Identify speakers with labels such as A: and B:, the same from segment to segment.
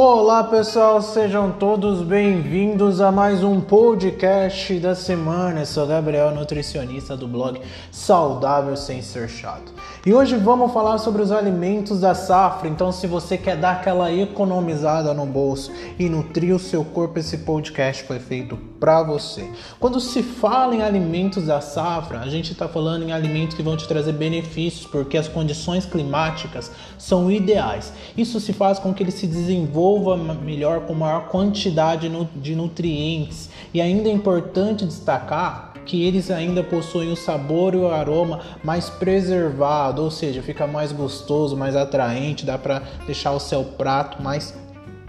A: Olá pessoal, sejam todos bem-vindos a mais um podcast da semana. Eu sou Gabriel, nutricionista do blog Saudável Sem Ser Chato. E hoje vamos falar sobre os alimentos da safra. Então, se você quer dar aquela economizada no bolso e nutrir o seu corpo, esse podcast foi feito para você. Quando se fala em alimentos da safra, a gente está falando em alimentos que vão te trazer benefícios, porque as condições climáticas são ideais. Isso se faz com que ele se desenvolva melhor com maior quantidade de nutrientes. E ainda é importante destacar que eles ainda possuem o sabor e o aroma mais preservado, ou seja, fica mais gostoso, mais atraente, dá para deixar o seu prato mais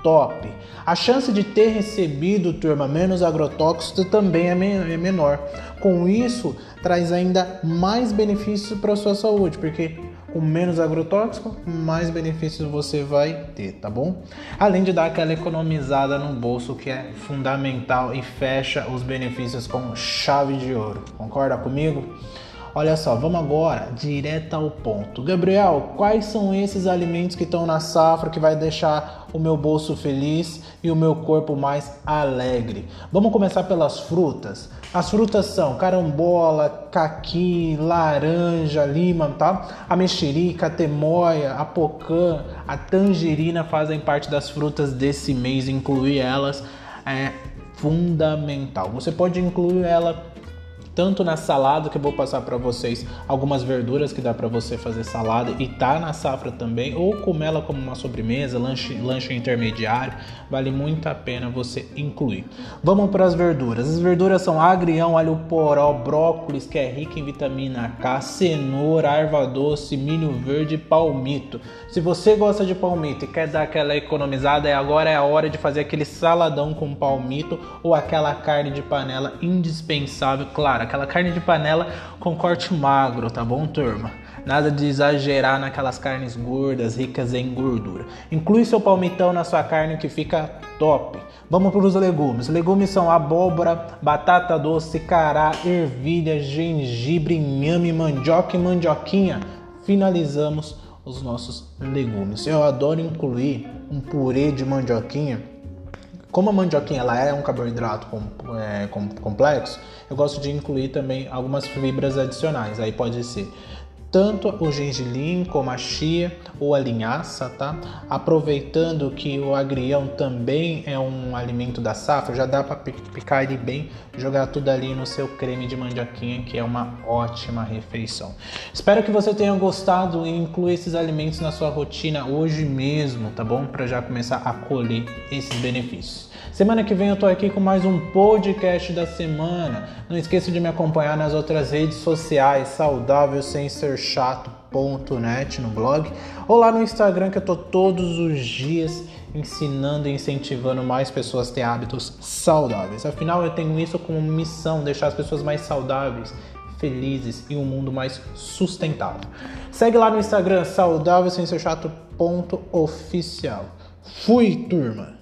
A: top. A chance de ter recebido, turma, menos agrotóxicos também é, é menor. Com isso, traz ainda mais benefícios para a sua saúde, porque com menos agrotóxico, mais benefícios você vai ter, tá bom? Além de dar aquela economizada no bolso que é fundamental e fecha os benefícios com chave de ouro. Concorda comigo? Olha só, vamos agora direto ao ponto. Gabriel, quais são esses alimentos que estão na safra que vai deixar o meu bolso feliz e o meu corpo mais alegre? Vamos começar pelas frutas. As frutas são carambola, caqui, laranja, lima, tá? A mexerica, a temoia, a pocã, a tangerina fazem parte das frutas desse mês. Incluir elas é fundamental. Você pode incluir ela tanto na salada que eu vou passar para vocês algumas verduras que dá para você fazer salada e tá na safra também ou comer ela como uma sobremesa, lanche, lanche intermediário, vale muito a pena você incluir. Vamos para as verduras. As verduras são agrião, alho poró, brócolis que é rico em vitamina K, cenoura, arva doce, milho verde palmito. Se você gosta de palmito e quer dar aquela economizada, é agora é a hora de fazer aquele saladão com palmito ou aquela carne de panela indispensável, claro aquela carne de panela com corte magro, tá bom, turma? Nada de exagerar naquelas carnes gordas, ricas em gordura. Inclui seu palmitão na sua carne que fica top. Vamos para os legumes. Legumes são abóbora, batata doce, cará, ervilha, gengibre, inhame, mandioca e mandioquinha. Finalizamos os nossos legumes. Eu adoro incluir um purê de mandioquinha como a mandioquinha ela é um carboidrato com, é, com, complexo, eu gosto de incluir também algumas fibras adicionais. Aí pode ser tanto o gengilim como a chia ou a linhaça, tá? Aproveitando que o agrião também é um alimento da safra, já dá para picar ele bem, jogar tudo ali no seu creme de mandioquinha, que é uma ótima refeição. Espero que você tenha gostado e incluir esses alimentos na sua rotina hoje mesmo, tá bom? Para já começar a colher esses benefícios. Semana que vem eu tô aqui com mais um podcast da semana. Não esqueça de me acompanhar nas outras redes sociais, saudável sem ser chato.net no blog ou lá no Instagram que eu tô todos os dias ensinando e incentivando mais pessoas a ter hábitos saudáveis. Afinal, eu tenho isso como missão, deixar as pessoas mais saudáveis, felizes e um mundo mais sustentável. Segue lá no Instagram saudável sem ser chato.oficial. Fui, turma!